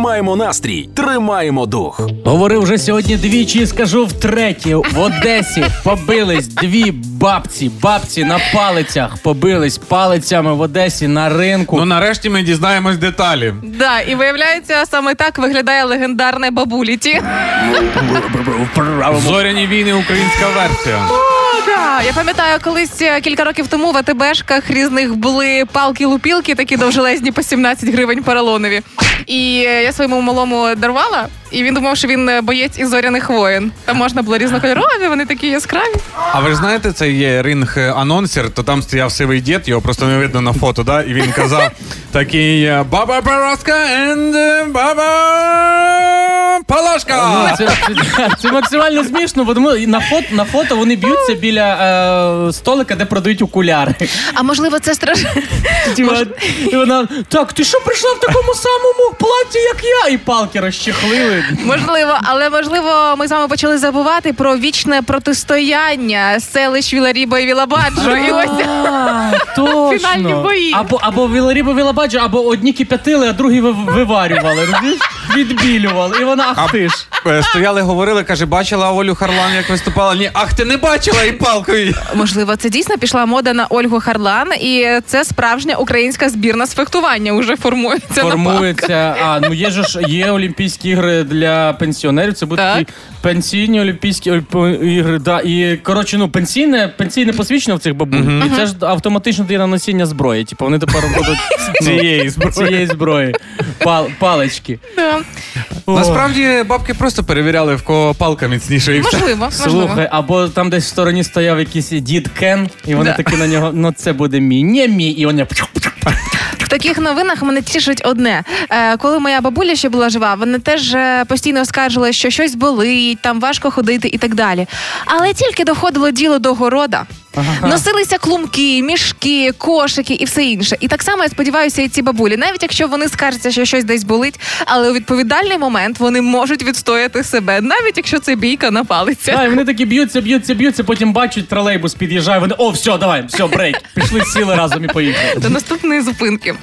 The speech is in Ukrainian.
Тримаємо настрій, тримаємо дух. Говорив вже сьогодні двічі і скажу втретє. В Одесі побились дві бабці. Бабці на палицях побились палицями в Одесі на ринку. Ну нарешті ми дізнаємось деталі. Да, і виявляється, саме так виглядає легендарне бабуліті. Зоряні війни, українська версія. О, да. Я пам'ятаю, колись е, кілька років тому в АТБшках різних були палки-лупілки, такі довжелезні по 17 гривень поролонові. І е, я своєму малому дарувала, і він думав, що він е, боєць із зоряних воїн. Там можна було різнокольорові, вони такі яскраві. А ви ж знаєте, це є ринг анонсер, то там стояв сивий дід, його просто не видно на фото, да? І він казав такий баба Параска and баба. Ну, це, це, це максимально смішно, бо тому на фото, на фото вони б'ються біля е, столика, де продають окуляри. А можливо, це страшно. І вона так, ти що прийшла в такому самому платі, як я? І палки розчехлили. Можливо, але можливо, ми з вами почали забувати про вічне протистояння селищ Віларіба і Вілабаджо. І ось А, точно. Фінальні бої. Або, або Віларібо Вілабаджо, або одні кип'ятили, а другі ви- виварювали. розумієш? Відбілювали. І вона ах ти ж. Е, Стояли, говорили, каже, бачила Олю Харлан, як виступала. Ні, ах, ти не бачила і палкою. можливо, це дійсно пішла мода на Ольгу Харлан, і це справжня українська збірна з фехтування уже формується. на Формується. А, ну є же ж є Олімпійські ігри для пенсіонерів. Це будуть Так. такі пенсійні Олімпійські Олімпі- ігри. Да. І коротше, ну пенсійне, пенсійне посвідчення в цих бабуль. І це ж автоматично дає на носіння зброї. Типу вони тепер будуть Цієї зброї. цієї зброї. Пал, палички. Да. Насправді бабки просто перевіряли, в кого палка міцніша і все. Можливо, можливо. Слухай, або там десь в стороні стояв якийсь дід Кен, і вони Да. такі на нього, ну це буде мій, не мій. І вони В таких новинах мене тішить одне. Е, коли моя бабуля ще була жива, вона теж е, постійно скаржила, що щось болить, там важко ходити і так далі. Але тільки доходило діло до города. Носилися клумки, мішки, кошики і все інше. І так само я сподіваюся, і ці бабулі, навіть якщо вони скаржаться, що щось десь болить, але у відповідальний момент вони можуть відстояти себе, навіть якщо це бійка на палицях. Да, і вони такі б'ються, б'ються, б'ються, потім бачать тролейбус під'їжджає, вони о, все, давай, все, брейк. Пішли, сіли разом і поїхали. До наступної зупинки.